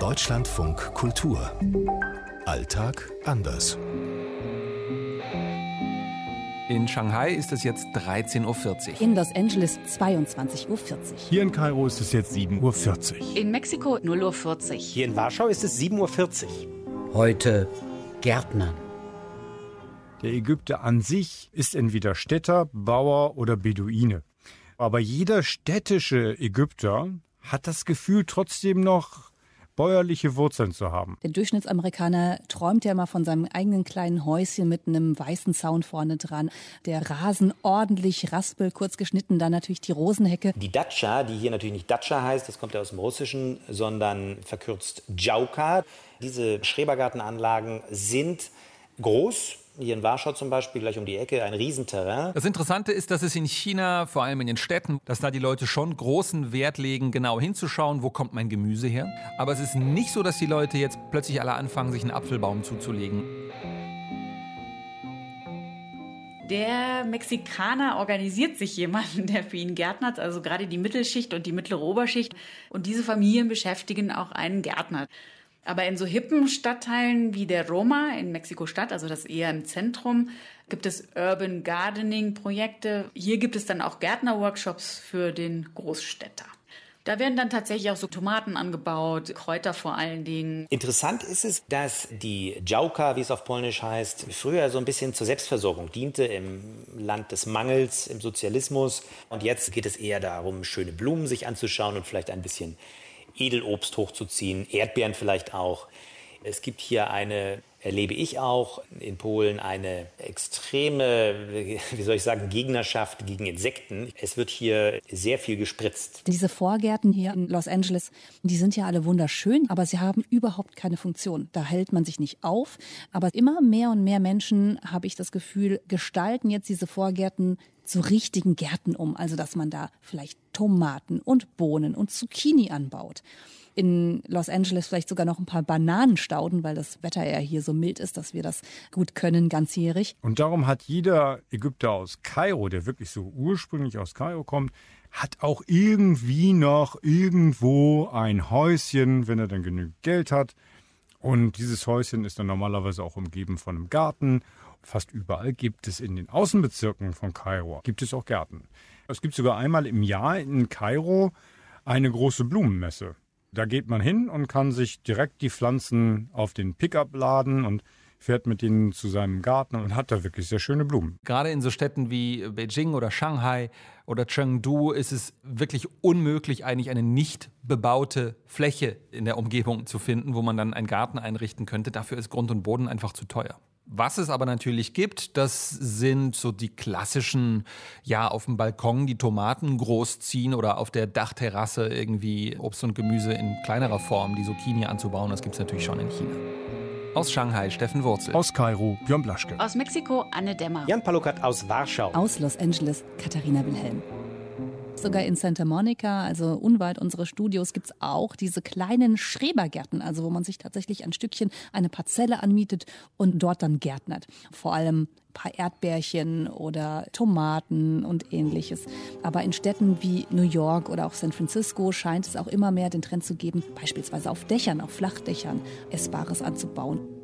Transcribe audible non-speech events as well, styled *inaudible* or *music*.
Deutschlandfunk Kultur. Alltag anders. In Shanghai ist es jetzt 13.40 Uhr. In Los Angeles 22.40 Uhr. Hier in Kairo ist es jetzt 7.40 Uhr. In Mexiko 0.40 Uhr. Hier in Warschau ist es 7.40 Uhr. Heute Gärtnern. Der Ägypter an sich ist entweder Städter, Bauer oder Beduine. Aber jeder städtische Ägypter hat das Gefühl trotzdem noch bäuerliche Wurzeln zu haben. Der Durchschnittsamerikaner träumt ja immer von seinem eigenen kleinen Häuschen mit einem weißen Zaun vorne dran. Der Rasen ordentlich raspel, kurz geschnitten, dann natürlich die Rosenhecke. Die Datscha, die hier natürlich nicht Datscha heißt, das kommt ja aus dem Russischen, sondern verkürzt Djauka. Diese Schrebergartenanlagen sind groß, hier in Warschau zum Beispiel, gleich um die Ecke, ein Riesenterrain. Das Interessante ist, dass es in China, vor allem in den Städten, dass da die Leute schon großen Wert legen, genau hinzuschauen, wo kommt mein Gemüse her. Aber es ist nicht so, dass die Leute jetzt plötzlich alle anfangen, sich einen Apfelbaum zuzulegen. Der Mexikaner organisiert sich jemanden, *laughs* der für ihn gärtnert, also gerade die Mittelschicht und die mittlere Oberschicht. Und diese Familien beschäftigen auch einen Gärtner. Aber in so hippen Stadtteilen wie der Roma in Mexiko-Stadt, also das eher im Zentrum, gibt es Urban Gardening Projekte. Hier gibt es dann auch Gärtner-Workshops für den Großstädter. Da werden dann tatsächlich auch so Tomaten angebaut, Kräuter vor allen Dingen. Interessant ist es, dass die Działka, wie es auf Polnisch heißt, früher so ein bisschen zur Selbstversorgung diente im Land des Mangels, im Sozialismus. Und jetzt geht es eher darum, schöne Blumen sich anzuschauen und vielleicht ein bisschen Edelobst hochzuziehen, Erdbeeren vielleicht auch. Es gibt hier eine, erlebe ich auch in Polen, eine extreme, wie soll ich sagen, Gegnerschaft gegen Insekten. Es wird hier sehr viel gespritzt. Diese Vorgärten hier in Los Angeles, die sind ja alle wunderschön, aber sie haben überhaupt keine Funktion. Da hält man sich nicht auf. Aber immer mehr und mehr Menschen, habe ich das Gefühl, gestalten jetzt diese Vorgärten zu richtigen Gärten um. Also, dass man da vielleicht Tomaten und Bohnen und Zucchini anbaut. In Los Angeles vielleicht sogar noch ein paar Bananenstauden, weil das Wetter ja hier so mild ist, dass wir das gut können, ganzjährig. Und darum hat jeder Ägypter aus Kairo, der wirklich so ursprünglich aus Kairo kommt, hat auch irgendwie noch irgendwo ein Häuschen, wenn er dann genügend Geld hat. Und dieses Häuschen ist dann normalerweise auch umgeben von einem Garten. Fast überall gibt es in den Außenbezirken von Kairo, gibt es auch Gärten. Es gibt sogar einmal im Jahr in Kairo eine große Blumenmesse. Da geht man hin und kann sich direkt die Pflanzen auf den Pickup laden und fährt mit denen zu seinem Garten und hat da wirklich sehr schöne Blumen. Gerade in so Städten wie Beijing oder Shanghai oder Chengdu ist es wirklich unmöglich, eigentlich eine nicht bebaute Fläche in der Umgebung zu finden, wo man dann einen Garten einrichten könnte. Dafür ist Grund und Boden einfach zu teuer. Was es aber natürlich gibt, das sind so die klassischen, ja, auf dem Balkon die Tomaten großziehen oder auf der Dachterrasse irgendwie Obst und Gemüse in kleinerer Form, die Zucchini anzubauen. Das gibt es natürlich schon in China. Aus Shanghai Steffen Wurzel. Aus Kairo Björn Blaschke. Aus Mexiko Anne Dämmer. Jan Palukat aus Warschau. Aus Los Angeles Katharina Wilhelm. Sogar in Santa Monica, also unweit unseres Studios, gibt's auch diese kleinen Schrebergärten, also wo man sich tatsächlich ein Stückchen, eine Parzelle anmietet und dort dann gärtnert. Vor allem ein paar Erdbärchen oder Tomaten und ähnliches. Aber in Städten wie New York oder auch San Francisco scheint es auch immer mehr den Trend zu geben, beispielsweise auf Dächern, auf Flachdächern, Essbares anzubauen.